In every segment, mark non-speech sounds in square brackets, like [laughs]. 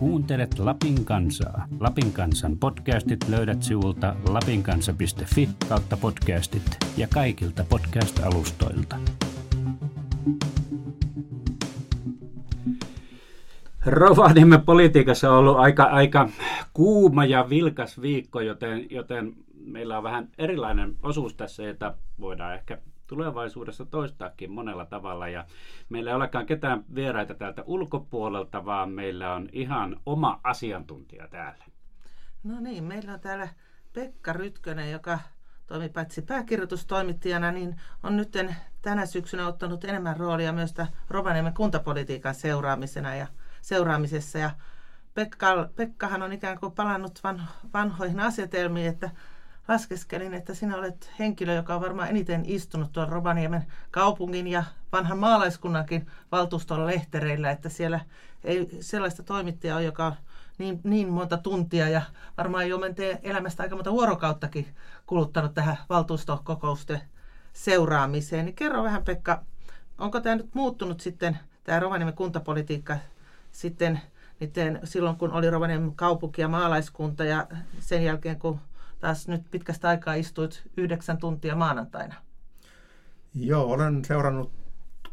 Kuuntelet Lapin kansaa. Lapin kansan podcastit löydät sivulta lapinkansa.fi kautta podcastit ja kaikilta podcast-alustoilta. Rovaniemen politiikassa on ollut aika, aika kuuma ja vilkas viikko, joten, joten meillä on vähän erilainen osuus tässä, jota voidaan ehkä tulevaisuudessa toistaakin monella tavalla. Ja meillä ei olekaan ketään vieraita täältä ulkopuolelta, vaan meillä on ihan oma asiantuntija täällä. No niin, meillä on täällä Pekka Rytkönen, joka toimi paitsi pääkirjoitustoimittajana, niin on nyt tänä syksynä ottanut enemmän roolia myös Rovaniemen kuntapolitiikan seuraamisena ja seuraamisessa. Ja Pekka, Pekkahan on ikään kuin palannut van, vanhoihin asetelmiin, että laskeskelin, että sinä olet henkilö, joka on varmaan eniten istunut tuolla Rovaniemen kaupungin ja vanhan maalaiskunnankin valtuuston lehtereillä, että siellä ei sellaista toimittajaa ole, joka on niin, niin monta tuntia ja varmaan jo menee elämästä aika monta vuorokauttakin kuluttanut tähän valtuustokokousten seuraamiseen. Niin kerro vähän Pekka, onko tämä nyt muuttunut sitten, tämä Rovaniemen kuntapolitiikka sitten niiden, silloin, kun oli Rovaniemen kaupunki ja maalaiskunta ja sen jälkeen, kun taas nyt pitkästä aikaa istuit yhdeksän tuntia maanantaina. Joo, olen seurannut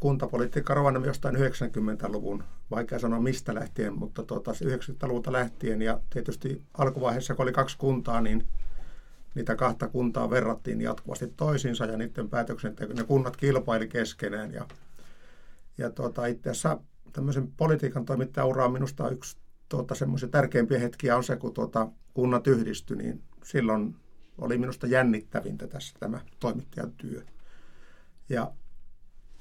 kuntapolitiikkaa Rovaniemen jostain 90-luvun, vaikea sanoa mistä lähtien, mutta tuota, 90-luvulta lähtien ja tietysti alkuvaiheessa, kun oli kaksi kuntaa, niin niitä kahta kuntaa verrattiin jatkuvasti toisiinsa ja niiden päätöksenteko, ne kunnat kilpaili keskenään ja, ja tuota, itse asiassa tämmöisen politiikan toimittajan minusta yksi tuota, semmoisia tärkeimpiä hetkiä on se, kun tuota, kunnat yhdistyi, niin silloin oli minusta jännittävintä tässä tämä toimittajan työ. Ja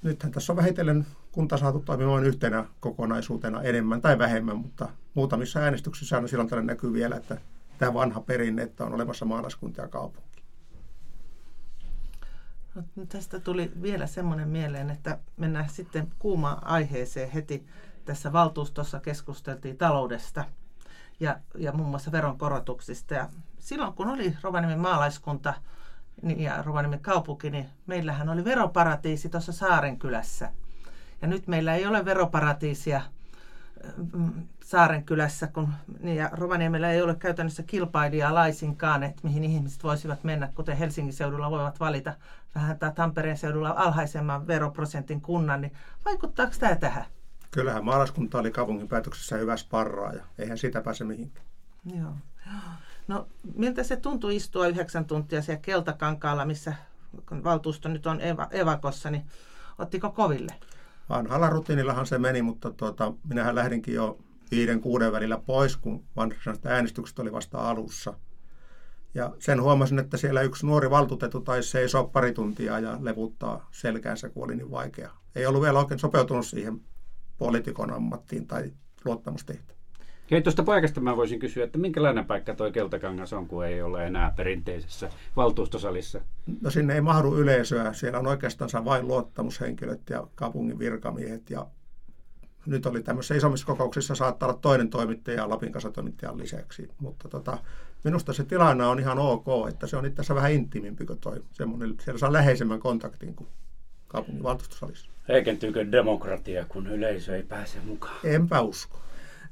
nythän tässä on vähitellen kunta saatu toimimaan yhtenä kokonaisuutena enemmän tai vähemmän, mutta muutamissa äänestyksissä on silloin tällä näkyy vielä, että tämä vanha perinne, että on olemassa maalaiskunta ja kaupunki. No, tästä tuli vielä semmoinen mieleen, että mennään sitten kuumaan aiheeseen heti. Tässä valtuustossa keskusteltiin taloudesta ja, ja muun muassa veronkorotuksista. Ja silloin kun oli Rovaniemen maalaiskunta niin, ja Rovaniemen kaupunki, niin meillähän oli veroparatiisi tuossa Saarenkylässä. Ja nyt meillä ei ole veroparatiisia mm, Saarenkylässä, kun niin ja Rovaniemellä ei ole käytännössä kilpailijaa laisinkaan, että mihin ihmiset voisivat mennä, kuten Helsingin seudulla voivat valita vähän tai Tampereen seudulla alhaisemman veroprosentin kunnan, niin vaikuttaako tämä tähän? Kyllähän maalaiskunta oli kaupungin päätöksessä hyvä sparraa ja eihän sitä pääse mihinkään. Joo. No miltä se tuntui istua yhdeksän tuntia siellä Keltakankaalla, missä valtuusto nyt on eva- evakossa, niin ottiko koville? Vanhalla rutiinillahan se meni, mutta tuota, minähän lähdinkin jo viiden kuuden välillä pois, kun vanhaiset äänestykset oli vasta alussa. Ja sen huomasin, että siellä yksi nuori valtuutettu taisi seisoo pari tuntia ja levuttaa selkäänsä, kun oli niin vaikea. Ei ollut vielä oikein sopeutunut siihen poliitikon ammattiin tai luottamustehtävään. Hei, tuosta paikasta mä voisin kysyä, että minkälainen paikka tuo Keltakangas on, kun ei ole enää perinteisessä valtuustosalissa? No sinne ei mahdu yleisöä. Siellä on oikeastaan vain luottamushenkilöt ja kaupungin virkamiehet. Ja nyt oli tämmöisissä isommissa kokouksissa saattaa olla toinen toimittaja Lapin toimittajan lisäksi. Mutta tota, minusta se tilanne on ihan ok, että se on itse asiassa vähän intiimimpi kuin toi. Semmoinen, siellä saa läheisemmän kontaktin kuin kaupungin valtuustosalissa. Heikentyykö demokratia, kun yleisö ei pääse mukaan? Enpä usko.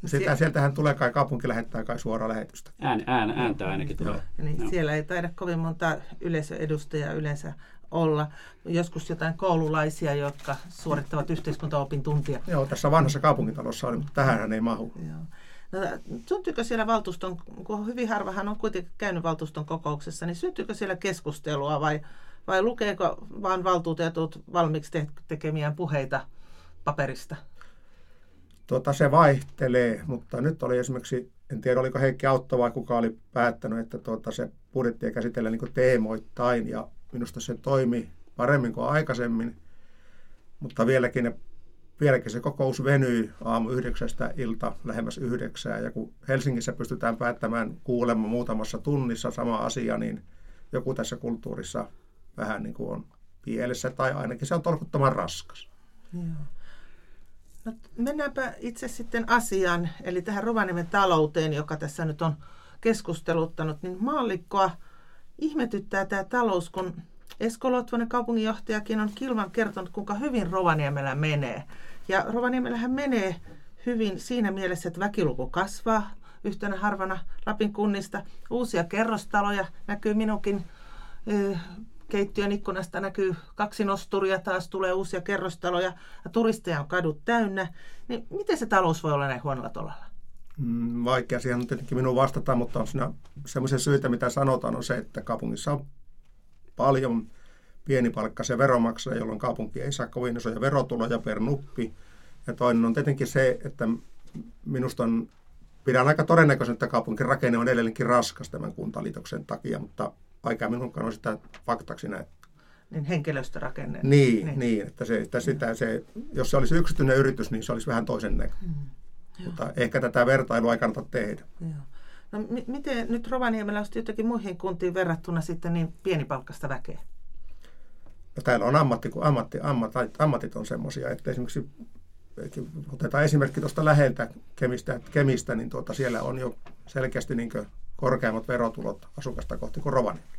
Sitä, sieltähän tulee kai, kaupunki lähettää kai suora lähetystä. Ään, ään, ääntä ainakin tulee. Niin, no. Siellä ei taida kovin monta yleisöedustajaa yleensä olla. Joskus jotain koululaisia, jotka suorittavat yhteiskuntaopin tuntia. Joo, tässä vanhassa kaupungintalossa oli, mutta tähän ei mahu. Joo. No, syntyykö siellä valtuuston, kun hyvin harvahan on kuitenkin käynyt valtuuston kokouksessa, niin syntyykö siellä keskustelua vai, vai lukeeko vaan valtuutetut valmiiksi te- tekemiään puheita paperista? Tuota, se vaihtelee, mutta nyt oli esimerkiksi, en tiedä oliko Heikki Autto vai kuka oli päättänyt, että tuota, se budjettia käsitellä niin teemoittain ja minusta se toimi paremmin kuin aikaisemmin, mutta vieläkin, ne, vieläkin se kokous venyi aamu yhdeksästä ilta lähemmäs yhdeksää ja kun Helsingissä pystytään päättämään kuulemma muutamassa tunnissa sama asia, niin joku tässä kulttuurissa vähän niin kuin on pielessä tai ainakin se on tolkuttoman raskas. No, mennäänpä itse sitten asiaan, eli tähän Rovaniemen talouteen, joka tässä nyt on keskusteluttanut, niin maallikkoa ihmetyttää tämä talous, kun Esko Lotvonen kaupunginjohtajakin on kilvan kertonut, kuinka hyvin Rovaniemellä menee. Ja Rovaniemellähän menee hyvin siinä mielessä, että väkiluku kasvaa yhtenä harvana Lapin kunnista. Uusia kerrostaloja näkyy minunkin keittiön ikkunasta näkyy kaksi nosturia, taas tulee uusia kerrostaloja ja turisteja on kadut täynnä. Niin miten se talous voi olla näin huonolla tolalla? Mm, vaikea siihen on tietenkin minun vastata, mutta on siinä semmoisia syitä, mitä sanotaan, on se, että kaupungissa on paljon pienipalkkaisia veromaksuja, jolloin kaupunki ei saa kovin isoja verotuloja per nuppi. Ja toinen on tietenkin se, että minusta on, pidän aika todennäköisen, että kaupunkin rakenne on edelleenkin raskas tämän kuntaliitoksen takia, mutta vaikea minun on sitä faktaksi näin. Niin henkilöstörakenne. Niin, niin. niin että, se, että sitä, se, jos se olisi yksityinen yritys, niin se olisi vähän toisen näköinen. Mm. Mutta ehkä tätä vertailua ei kannata tehdä. Joo. No, m- miten nyt Rovaniemellä on jotenkin muihin kuntiin verrattuna sitten niin pienipalkkasta väkeä? No, täällä on ammatti, kun ammatti, ammatit, ammatit on semmoisia, että esimerkiksi otetaan esimerkki tuosta läheltä Kemistä, Kemistä niin tuota, siellä on jo selkeästi niin korkeammat verotulot asukasta kohti kuin Rovaniemellä.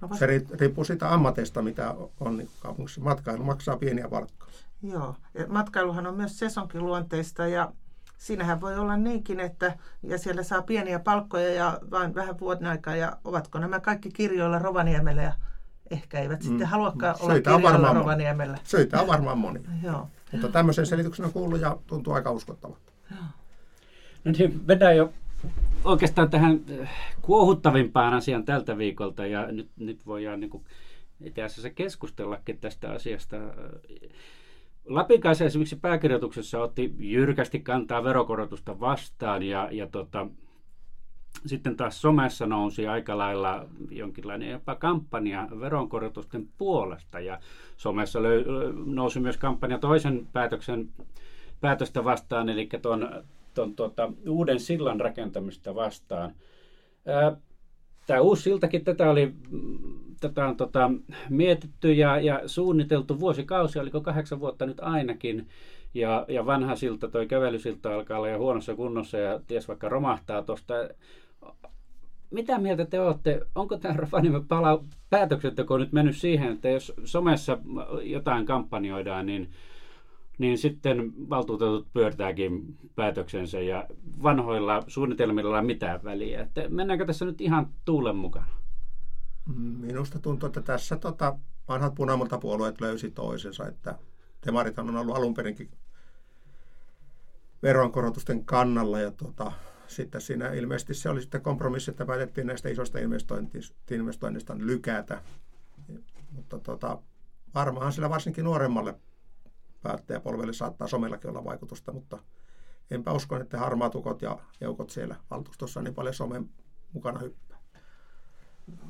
No Se riippuu siitä ammateista, mitä on niin kaupungissa. Matkailu maksaa pieniä palkkoja. Joo, ja matkailuhan on myös sesonkiluonteista ja siinähän voi olla niinkin, että ja siellä saa pieniä palkkoja ja vain vähän vuoden aikaa. Ja ovatko nämä kaikki kirjoilla Rovaniemellä ja ehkä eivät mm. sitten haluakaan olla Syitä kirjoilla Rovaniemellä. Syitä on varmaan moni. [laughs] Joo. Mutta tämmöisen selityksen on kuullut ja tuntuu aika uskottavalta. No niin, vedän jo oikeastaan tähän äh, kuohuttavimpaan asian tältä viikolta ja nyt, nyt voidaan niin kuin, itse asiassa keskustellakin tästä asiasta. Lapikaisen esimerkiksi pääkirjoituksessa otti jyrkästi kantaa verokorotusta vastaan ja, ja tota, sitten taas somessa nousi aika lailla jonkinlainen jopa kampanja veronkorotusten puolesta ja somessa löy- nousi myös kampanja toisen päätöksen päätöstä vastaan, eli tuon, tuon tuota, uuden sillan rakentamista vastaan. Tämä uusi siltakin, tätä, oli, tätä on tota, mietitty ja, ja suunniteltu vuosikausia, oliko kahdeksan vuotta nyt ainakin. Ja, ja vanha silta, toi kävelysilta alkaa olla jo huonossa kunnossa ja ties vaikka romahtaa tuosta. Mitä mieltä te olette? Onko tämä Rovaniemen pala päätöksenteko nyt mennyt siihen, että jos somessa jotain kampanjoidaan, niin niin sitten valtuutetut pyörtääkin päätöksensä ja vanhoilla suunnitelmilla on mitään väliä. Että mennäänkö tässä nyt ihan tuulen mukana? Minusta tuntuu, että tässä tota, vanhat punamultapuolueet löysi toisensa, että demarit on ollut alun perinkin veronkorotusten kannalla ja tota, sitten siinä ilmeisesti se oli sitten kompromissi, että päätettiin näistä isoista investoinnista lykätä. Mutta tota, varmaan sillä varsinkin nuoremmalle päättäjäpolvelle saattaa somellakin olla vaikutusta, mutta enpä usko, että harmaatukot ja joukot siellä valtuustossa niin paljon somen mukana hyppää.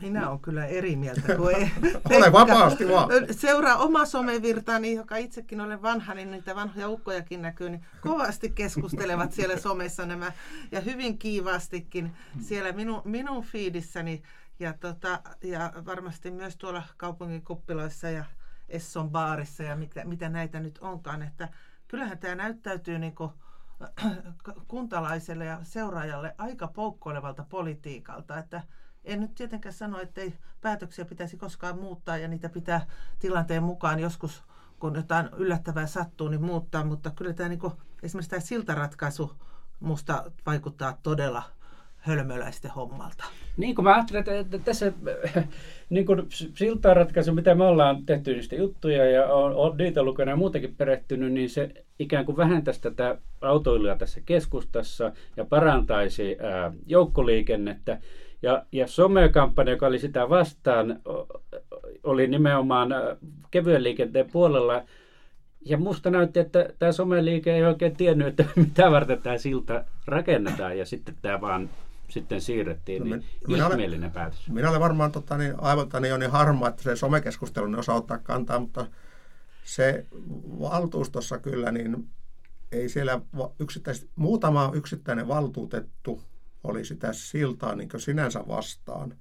Minä olen kyllä eri mieltä kuin ei. [laughs] Ole vapaasti vaan. Seuraa oma somevirtaani, joka itsekin olen vanha, niin niitä vanhoja ukkojakin näkyy, niin kovasti keskustelevat siellä somessa nämä ja hyvin kiivaastikin siellä minun, minun fiidissäni ja, tota, ja varmasti myös tuolla kaupungin kuppiloissa ja Esson baarissa ja mitä, mitä näitä nyt onkaan. Että kyllähän tämä näyttäytyy [clears throat] niin kuin kuntalaiselle ja seuraajalle aika poukkoilevalta politiikalta, että en nyt tietenkään sano, että ei päätöksiä pitäisi koskaan muuttaa ja niitä pitää tilanteen mukaan joskus, kun jotain yllättävää sattuu, niin muuttaa, mutta kyllä tämä niin kuin, esimerkiksi tämä siltaratkaisu musta vaikuttaa todella hölmöläisten hommalta. Niin kuin mä ajattelen, että, että tässä [laughs] niin kuin siltaratkaisu, mitä me ollaan tehty niistä juttuja ja on, on niitä lukenut ja muutenkin perehtynyt, niin se ikään kuin vähentäisi tätä autoilua tässä keskustassa ja parantaisi ää, joukkoliikennettä. Ja, ja somekampanja, joka oli sitä vastaan, oli nimenomaan kevyen liikenteen puolella. Ja musta näytti, että tämä someliike ei oikein tiennyt, että [laughs] mitä varten tämä silta rakennetaan. Ja sitten tämä vaan sitten siirrettiin, no, niin minä ihmeellinen olen, päätös. Minä olen varmaan tota, niin, aivan niin on niin harmaa, että se somekeskustelu niin osaa ottaa kantaa, mutta se valtuustossa kyllä, niin ei siellä yksittäis, muutama yksittäinen valtuutettu oli sitä siltaa niin sinänsä vastaan.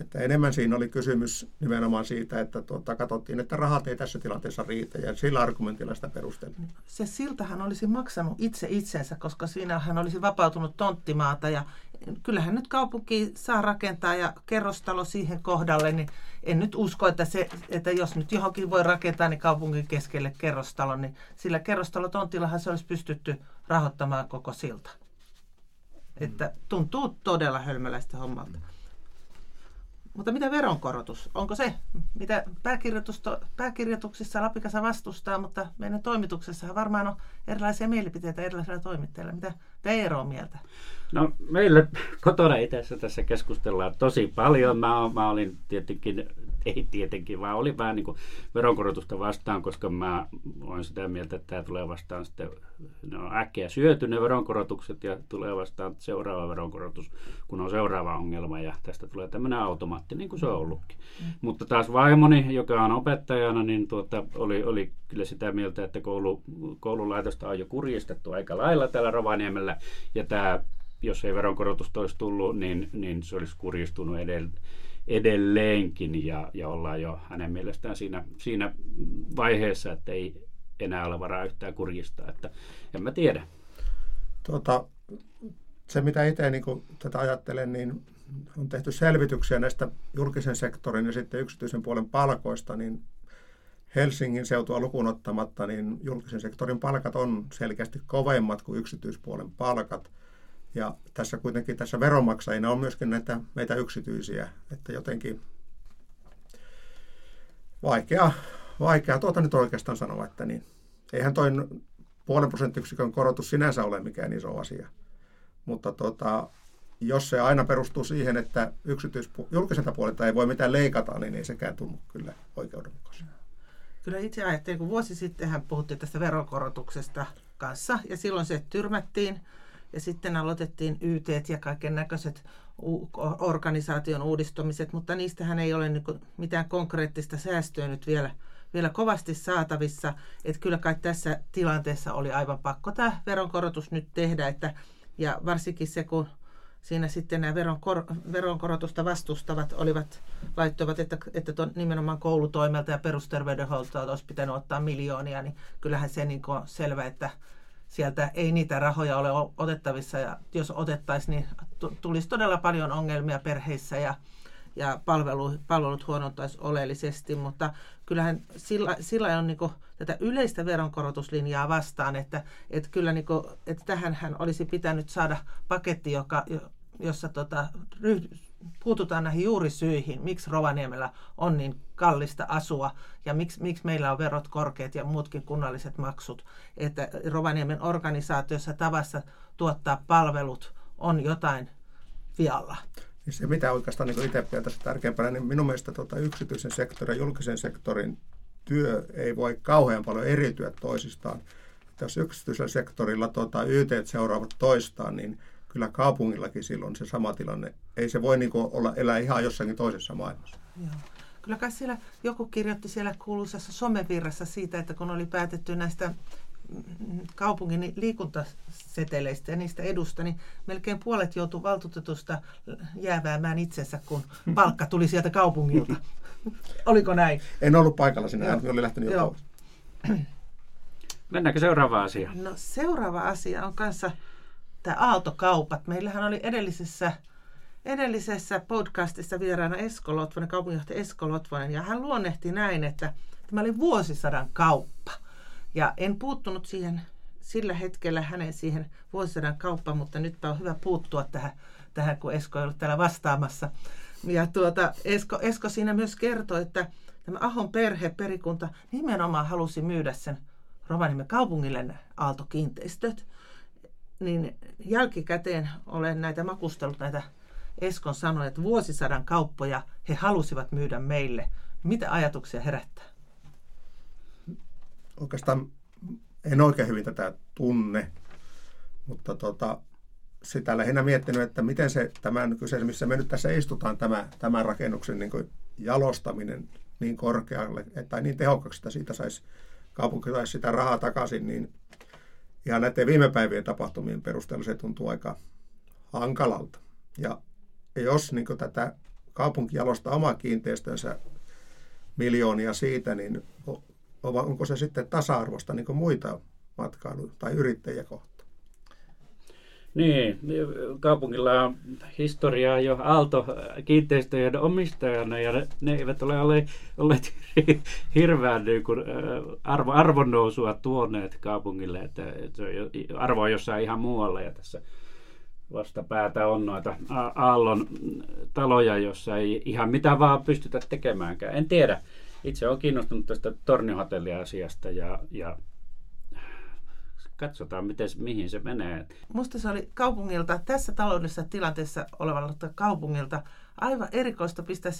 Että enemmän siinä oli kysymys nimenomaan siitä, että tuota, katsottiin, että rahat ei tässä tilanteessa riitä ja sillä argumentilla sitä perusteltiin. Se siltahan olisi maksanut itse itsensä, koska siinä hän olisi vapautunut tonttimaata ja kyllähän nyt kaupunki saa rakentaa ja kerrostalo siihen kohdalle, niin en nyt usko, että, se, että jos nyt johonkin voi rakentaa, niin kaupungin keskelle kerrostalo, niin sillä kerrostalotontillahan se olisi pystytty rahoittamaan koko silta. Että tuntuu todella hölmöläistä hommalta. Mutta mitä veronkorotus? Onko se, mitä pääkirjoituksissa Lapikasa vastustaa, mutta meidän toimituksessa varmaan on erilaisia mielipiteitä erilaisilla toimittajilla. Mitä te Eero on mieltä? No meillä kotona itse tässä keskustellaan tosi paljon. Mä, mä olin tietenkin [laughs] ei tietenkin, vaan oli vähän niin kuin veronkorotusta vastaan, koska mä olen sitä mieltä, että tämä tulee vastaan sitten, ne on äkkiä syöty ne veronkorotukset ja tulee vastaan seuraava veronkorotus, kun on seuraava ongelma ja tästä tulee tämmöinen automaatti, niin kuin se on ollutkin. Mm. Mutta taas vaimoni, joka on opettajana, niin tuota, oli, oli kyllä sitä mieltä, että koulu, koululaitosta on jo kurjistettu aika lailla täällä Rovaniemellä ja tämä jos ei veronkorotusta olisi tullut, niin, niin se olisi kurjistunut edelleen edelleenkin ja, ja ollaan jo hänen mielestään siinä, siinä vaiheessa, että ei enää ole varaa yhtään kurjistaa. Että en mä tiedä. Tuota, se, mitä itse niin tätä ajattelen, niin on tehty selvityksiä näistä julkisen sektorin ja sitten yksityisen puolen palkoista, niin Helsingin seutua lukuun ottamatta, niin julkisen sektorin palkat on selkeästi kovemmat kuin yksityispuolen palkat. Ja tässä kuitenkin tässä veronmaksajina on myöskin näitä meitä yksityisiä, että jotenkin vaikea, vaikea tuota nyt oikeastaan sanoa, että niin. Eihän toi puolen prosenttiyksikön korotus sinänsä ole mikään iso asia. Mutta tota, jos se aina perustuu siihen, että yksityispu- julkiselta puolelta ei voi mitään leikata, niin ei sekään tunnu kyllä oikeudenmukaisena. Kyllä itse ajattelin, kun vuosi sitten puhuttiin tästä veronkorotuksesta kanssa, ja silloin se tyrmättiin. Ja sitten aloitettiin YT ja kaiken näköiset organisaation uudistumiset, mutta niistähän ei ole niin mitään konkreettista säästöä nyt vielä, vielä kovasti saatavissa. Että kyllä kai tässä tilanteessa oli aivan pakko tämä veronkorotus nyt tehdä, että, ja varsinkin se, kun siinä sitten nämä veronkor, veronkorotusta vastustavat olivat, laittoivat, että, että ton, nimenomaan koulutoimelta ja perusterveydenhuoltoa olisi pitänyt ottaa miljoonia, niin kyllähän se niin on selvä, että sieltä ei niitä rahoja ole otettavissa. Ja jos otettaisiin, niin tulisi todella paljon ongelmia perheissä ja, ja palvelu, palvelut huonontaisi oleellisesti, mutta kyllähän sillä, sillä on niin tätä yleistä veronkorotuslinjaa vastaan, että, että kyllä niin kuin, että tähän hän olisi pitänyt saada paketti, joka, jossa tota, ryhdy, puututaan näihin juurisyihin, miksi Rovaniemellä on niin kallista asua ja miksi, miksi meillä on verot korkeat ja muutkin kunnalliset maksut. Että Rovaniemen organisaatiossa tavassa tuottaa palvelut on jotain vialla. Niin se, mitä oikeastaan niin itse pidän tässä tärkeämpänä, niin minun mielestä tuota yksityisen sektorin ja julkisen sektorin työ ei voi kauhean paljon eriytyä toisistaan. Että jos yksityisellä sektorilla tuota, YT seuraavat toistaan, niin kyllä kaupungillakin silloin se sama tilanne. Ei se voi niin olla elää ihan jossakin toisessa maailmassa. Joo. Kyllä kai siellä joku kirjoitti siellä kuuluisassa somevirrassa siitä, että kun oli päätetty näistä mm, kaupungin liikuntaseteleistä ja niistä edusta, niin melkein puolet joutui valtuutetusta jääväämään itsensä, kun palkka tuli sieltä kaupungilta. [laughs] Oliko näin? En ollut paikalla sinä, Joo. oli lähtenyt jo [clears throat] Mennäänkö seuraavaan asiaan? No seuraava asia on kanssa tämä Aaltokaupat. Meillähän oli edellisessä, edellisessä podcastissa vieraana Esko Lotvonen, kaupunginjohtaja Esko Lotvonen, ja hän luonnehti näin, että tämä oli vuosisadan kauppa. Ja en puuttunut siihen sillä hetkellä hänen siihen vuosisadan kauppaan, mutta nytpä on hyvä puuttua tähän, tähän kun Esko ei ollut täällä vastaamassa. Ja tuota, Esko, Esko siinä myös kertoi, että tämä Ahon perhe, perikunta, nimenomaan halusi myydä sen Rovaniemen kaupungille Aalto-kiinteistöt niin jälkikäteen olen näitä makustellut, näitä Eskon sanoja, että vuosisadan kauppoja he halusivat myydä meille. Mitä ajatuksia herättää? Oikeastaan en oikein hyvin tätä tunne, mutta tota, sitä lähinnä miettinyt, että miten se tämän kyseessä, missä me nyt tässä istutaan, tämä, tämän rakennuksen niin kuin jalostaminen niin korkealle, tai niin tehokkaaksi, että siitä saisi kaupunki saisi sitä rahaa takaisin, niin ihan näiden viime päivien tapahtumien perusteella se tuntuu aika hankalalta. Ja jos niin tätä kaupunki jalostaa omaa kiinteistönsä miljoonia siitä, niin onko se sitten tasa-arvosta niin muita matkailu- tai yrittäjiä kohtaan? Niin, kaupungilla on historiaa jo Aalto kiinteistöjen omistajana ja ne, ne eivät ole olleet [laughs] hirveän niin kuin, arvo, arvonnousua tuoneet kaupungille, että, se on arvoa jossain ihan muualla ja tässä vastapäätä on noita Aallon taloja, jossa ei ihan mitä vaan pystytä tekemäänkään. En tiedä. Itse olen kiinnostunut tästä tornihotelliasiasta ja, ja katsotaan, miten, mihin se menee. Musta se oli kaupungilta, tässä taloudellisessa tilanteessa olevalta kaupungilta, aivan erikoista pistää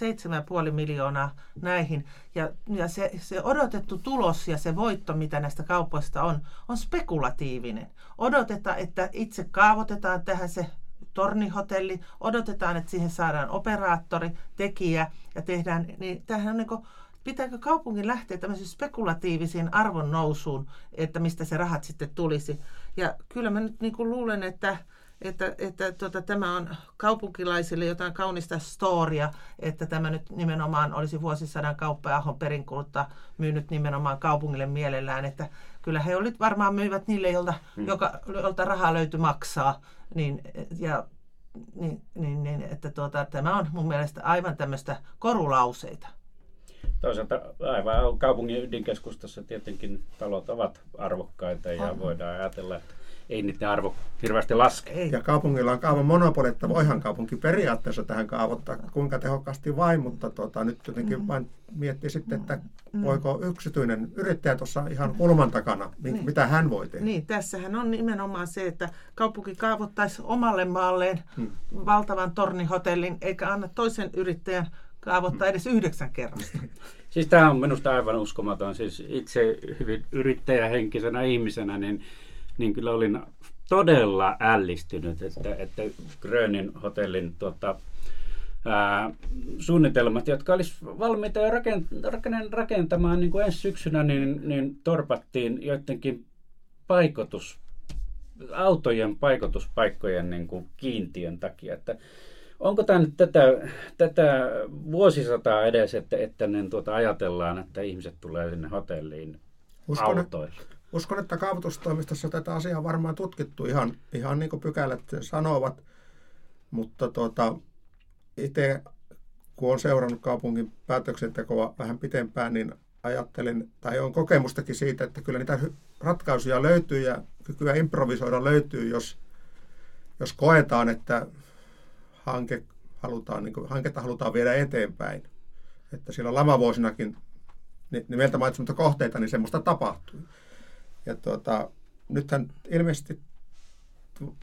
7,5 miljoonaa näihin. Ja, ja se, se odotettu tulos ja se voitto, mitä näistä kaupoista on, on spekulatiivinen. Odotetaan, että itse kaavoitetaan tähän se tornihotelli, odotetaan, että siihen saadaan operaattori, tekijä ja tehdään, niin tämähän on niin pitääkö kaupungin lähteä tämmöiseen spekulatiivisiin arvon nousuun, että mistä se rahat sitten tulisi. Ja kyllä mä nyt niin kuin luulen, että, että, että tota, tämä on kaupunkilaisille jotain kaunista storia, että tämä nyt nimenomaan olisi vuosisadan kauppa Ahon perinkulutta myynyt nimenomaan kaupungille mielellään, että kyllä he olit varmaan myivät niille, jolta, hmm. joka, jolta rahaa löytyi maksaa, niin, ja, niin, niin, niin että tuota, tämä on mun mielestä aivan tämmöistä korulauseita. Toisaalta aivan kaupungin ydinkeskustassa tietenkin talot ovat arvokkaita ja voidaan ajatella, että ei niiden arvo hirveästi laske. Ei. Ja kaupungilla on kaavan monopoli, että voihan kaupunki periaatteessa tähän kaavoittaa kuinka tehokkaasti vain, mutta tuota, nyt jotenkin mm. vain miettii sitten, että mm. voiko yksityinen yrittäjä tuossa ihan kulman takana, niin. mitä hän voi tehdä. Niin, tässähän on nimenomaan se, että kaupunki kaavoittaisi omalle maalleen mm. valtavan tornihotellin, eikä anna toisen yrittäjän kaavoittaa edes yhdeksän kerrasta. [laughs] Siis tämä on minusta aivan uskomaton. Siis itse hyvin yrittäjähenkisenä ihmisenä, niin, niin kyllä olin todella ällistynyt, että, että Grönin hotellin tuota, ää, suunnitelmat, jotka olisi valmiita jo rakent, rakentamaan niin kuin ensi syksynä, niin, niin torpattiin joidenkin paikotus, autojen paikotuspaikkojen niin kuin kiintiön takia. Että Onko tämä nyt tätä, tätä vuosisataa edes, että, että niin tuota ajatellaan, että ihmiset tulee sinne hotelliin uskon, autoilla? Uskon, että kaavoitustoimistossa tätä asiaa on varmaan tutkittu ihan, ihan niin kuin pykälät sanovat, mutta tuota, itse kun olen seurannut kaupungin päätöksentekoa vähän pitempään, niin ajattelin, tai on kokemustakin siitä, että kyllä niitä ratkaisuja löytyy ja kykyä improvisoida löytyy, jos, jos koetaan, että hanke halutaan, niin kuin, hanketta halutaan viedä eteenpäin. Että siellä lamavuosinakin nimeltä mainitsematta kohteita, niin semmoista tapahtui. Ja tuota, nythän ilmeisesti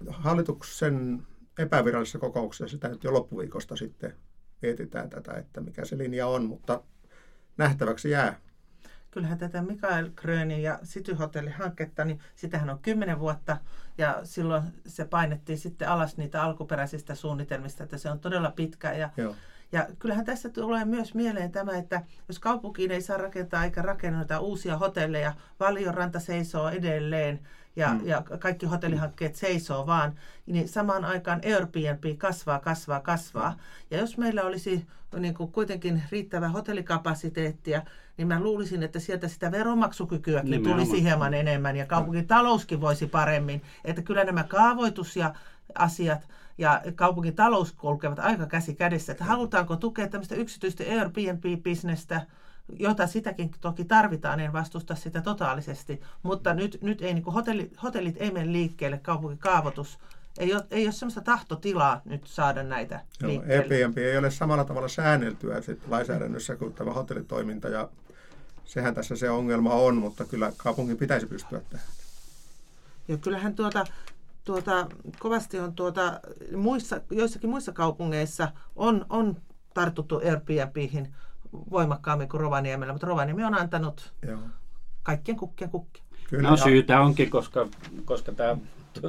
hallituksen epävirallisessa kokouksessa sitä nyt jo loppuviikosta sitten mietitään tätä, että mikä se linja on, mutta nähtäväksi jää kyllähän tätä Mikael Grönin ja City-hotelli-hanketta, niin sitähän on kymmenen vuotta ja silloin se painettiin sitten alas niitä alkuperäisistä suunnitelmista, että se on todella pitkä ja Joo. Ja kyllähän tässä tulee myös mieleen tämä, että jos kaupunkiin ei saa rakentaa eikä rakenneta uusia hotelleja, Valionranta seisoo edelleen ja, mm. ja kaikki hotellihankkeet seisoo vaan, niin samaan aikaan Airbnb kasvaa, kasvaa, kasvaa. Ja jos meillä olisi niin kuin kuitenkin riittävä hotellikapasiteettia, niin mä luulisin, että sieltä sitä veromaksukykyäkin Nimenomaan. tulisi hieman enemmän ja kaupungin talouskin voisi paremmin. Että kyllä nämä kaavoitus ja asiat ja kaupungin talous kulkevat aika käsi kädessä. Että halutaanko tukea tämmöistä yksityistä Airbnb-bisnestä, jota sitäkin toki tarvitaan, en vastusta sitä totaalisesti, mutta nyt, nyt ei, niin hotelli, hotellit ei mene liikkeelle, kaupunkikaavoitus ei ole, ei ole sellaista tahtotilaa nyt saada näitä Joo, liikkeelle. Airbnb ei ole samalla tavalla säänneltyä sit lainsäädännössä kuin tämä hotellitoiminta ja sehän tässä se ongelma on, mutta kyllä kaupungin pitäisi pystyä tähän. Ja kyllähän tuota, tuota, kovasti on tuota, muissa, joissakin muissa kaupungeissa on, on tartuttu Airbnbihin voimakkaammin kuin Rovaniemellä, mutta Rovaniemi on antanut Joo. kaikkien kukkien kukkia. Kyllä. No syytä onkin, koska, koska tämä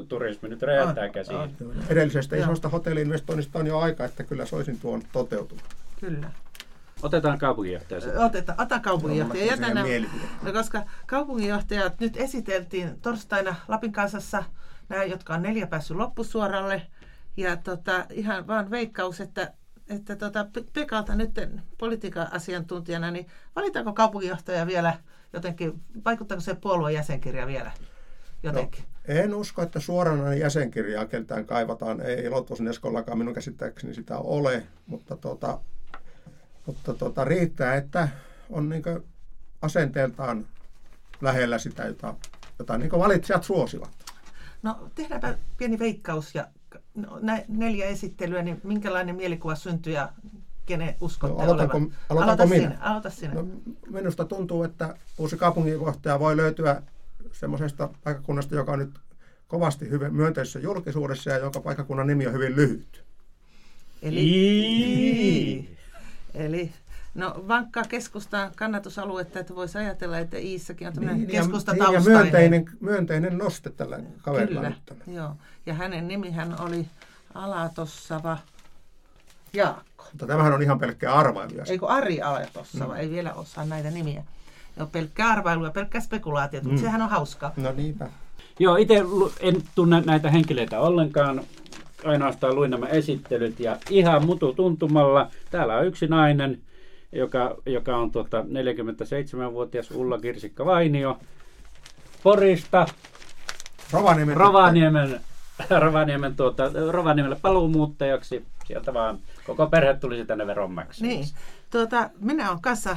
turismi nyt räjähtää käsiin. Ah, Edellisestä isosta hotelliinvestoinnista on jo aika, että kyllä soisin tuon toteutunut. Kyllä. Otetaan kaupunginjohtaja sitten. Otetaan, ota kaupunginjohtaja. No, no, koska kaupunginjohtajat nyt esiteltiin torstaina Lapin kansassa, nämä, jotka on neljä päässyt loppusuoralle. Ja tota, ihan vaan veikkaus, että, että tota, Pekalta nyt politiikan asiantuntijana, niin valitaanko kaupunginjohtaja vielä jotenkin, vaikuttaako se puolueen jäsenkirja vielä? jotenkin? No, en usko, että suoranainen jäsenkirjaa keltään kaivataan. Ei Lottosen Eskollakaan minun käsittääkseni sitä ole, mutta, tuota, mutta tuota, riittää, että on niin asenteeltaan lähellä sitä, jota, jota niin valitsijat suosivat. No tehdäänpä pieni veikkaus ja no, nä, neljä esittelyä, niin minkälainen mielikuva syntyy ja kenen uskotte no, aloitanko, olevan? Aloitanko aloita minä? Sinä, aloita sinä. No, minusta tuntuu, että uusi kaupunginjohtaja voi löytyä semmoisesta paikkakunnasta, joka on nyt kovasti hyvin myönteisessä julkisuudessa ja jonka paikkakunnan nimi on hyvin lyhyt. Eli, eli No vankkaa keskustan kannatusaluetta, että voisi ajatella, että Iissakin on tämmöinen niin, keskustataustainen. Niin, ja myönteinen, myönteinen noste tällä kaverilla. Kyllä, joo. Ja hänen nimihän oli Alatossava Jaakko. Mutta tämähän on ihan pelkkä arvailu. Eikö Ari Alatossava, no. ei vielä osaa näitä nimiä. Joo, pelkkä arvailu ja pelkkä spekulaatio, mm. mutta sehän on hauskaa. No niinpä. Joo, itse en tunne näitä henkilöitä ollenkaan. Ainoastaan luin nämä esittelyt ja ihan mutu tuntumalla. Täällä on yksi nainen, joka, joka on tuota 47-vuotias Ulla Kirsikka Vainio Porista. Rovaniemen, Rovaniemen, [laughs] Rovaniemen tuota, Rovaniemelle paluumuuttajaksi. Sieltä vaan koko perhe tulisi tänne veronmaksajaksi. Niin. Tuota, minä olen kanssa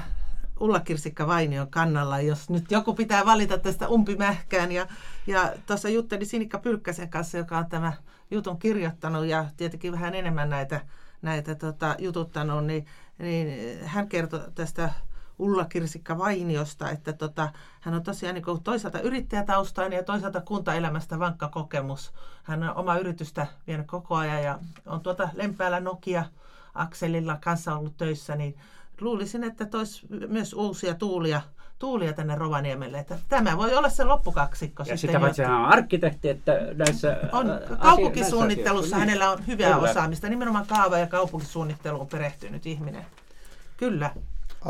Ulla Kirsikka Vainion kannalla, jos nyt joku pitää valita tästä umpimähkään. Ja, ja tuossa juttelin Sinikka Pylkkäsen kanssa, joka on tämä jutun kirjoittanut ja tietenkin vähän enemmän näitä, näitä tota, jututtanut, niin niin hän kertoi tästä Ulla Kirsikka Vainiosta, että tota, hän on tosiaan niin toisaalta yrittäjätaustainen ja toisaalta kuntaelämästä vankka kokemus. Hän on oma yritystä vienyt koko ajan ja on tuota Lempäällä Nokia Akselilla kanssa ollut töissä, niin luulisin, että tois myös uusia tuulia tuulia tänne Rovaniemelle. Että tämä voi olla se loppukaksikko. Ja sitä paitsi hän on arkkitehti, että näissä on, Kaupunkisuunnittelussa näissä hänellä on hyvää Kyllä. osaamista. Nimenomaan kaava- ja kaupunkisuunnitteluun perehtynyt ihminen. Kyllä. No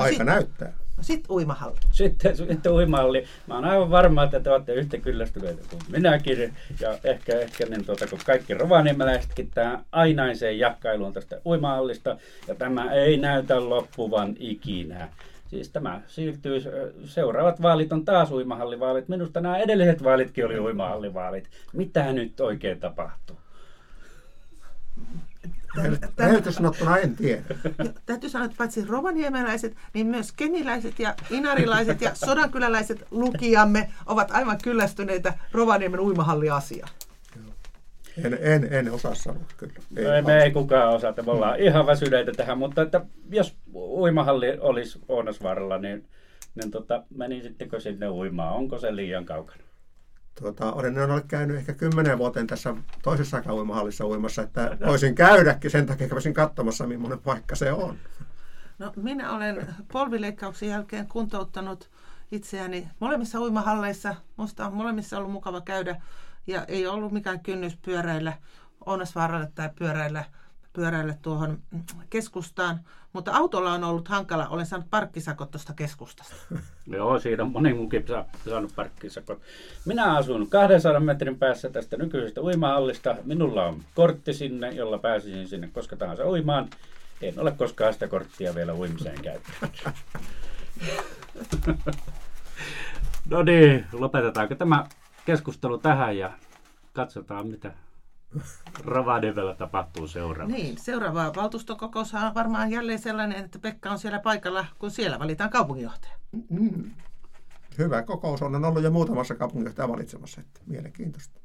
Aika sit, näyttää. No sitten uimahalli. Sitten, sitten uimahalli. Mä oon aivan varma, että te olette yhtä kyllästyneitä kuin minäkin. Ja ehkä, ehkä niin tuota, kun kaikki rovaniemeläisetkin tähän ainaiseen jakkailuun tästä uimahallista. Ja tämä ei näytä loppuvan ikinä. Siis tämä siirtyy, seuraavat vaalit on taas uimahallivaalit. Minusta nämä edelliset vaalitkin oli uimahallivaalit. Mitä nyt oikein tapahtuu? Rehellisesti sanottuna en tiedä. Täytyy sanoa, että paitsi rovaniemeläiset, niin myös keniläiset ja inarilaiset ja sodankyläläiset lukijamme ovat aivan kyllästyneitä Rovaniemen uimahalliasiaan. En, en, en osaa sanoa kyllä. Ei, no, me ei kukaan osaa, että me ollaan mm. ihan väsyneitä tähän, mutta että jos uimahalli olisi Ounasvaaralla, niin, niin tota, menisittekö sinne uimaan? Onko se liian kaukana? Tuota, olen ollut käynyt ehkä kymmenen vuoteen tässä toisessa uimahallissa uimassa, että voisin käydäkin sen takia, kävisin katsomassa, millainen paikka se on. No, minä olen polvileikkauksen jälkeen kuntouttanut itseäni molemmissa uimahalleissa. Minusta on molemmissa ollut mukava käydä ja ei ollut mikään kynnys pyöräillä Ounasvaaralle tai pyöräillä, pyöräillä tuohon keskustaan. Mutta autolla on ollut hankala. Olen saanut parkkisakot tuosta keskustasta. [laughs] Joo, siinä on moni muukin saanut parkkisakot. Minä asun 200 metrin päässä tästä nykyisestä uimahallista. Minulla on kortti sinne, jolla pääsisin sinne koska tahansa uimaan. En ole koskaan sitä korttia vielä uimiseen käyttänyt. [laughs] no niin, lopetetaanko tämä keskustelu tähän ja katsotaan, mitä Ravadevellä tapahtuu seuraavaksi. Niin, seuraava valtuustokokous on varmaan jälleen sellainen, että Pekka on siellä paikalla, kun siellä valitaan kaupunginjohtaja. Mm. Hyvä kokous on ollut jo muutamassa kaupunginjohtaja valitsemassa, että mielenkiintoista.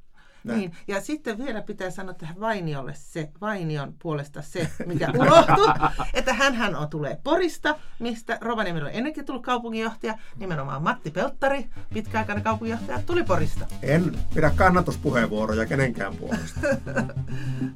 Niin, ja sitten vielä pitää sanoa tähän Vainiolle se, Vainion puolesta se, [laughs] mikä unohtui, että hän on, tulee Porista, mistä Rovaniemellä on ennenkin tullut kaupunginjohtaja, nimenomaan Matti Pelttari, pitkäaikainen kaupunginjohtaja, tuli Porista. En pidä kannatuspuheenvuoroja kenenkään puolesta. [laughs]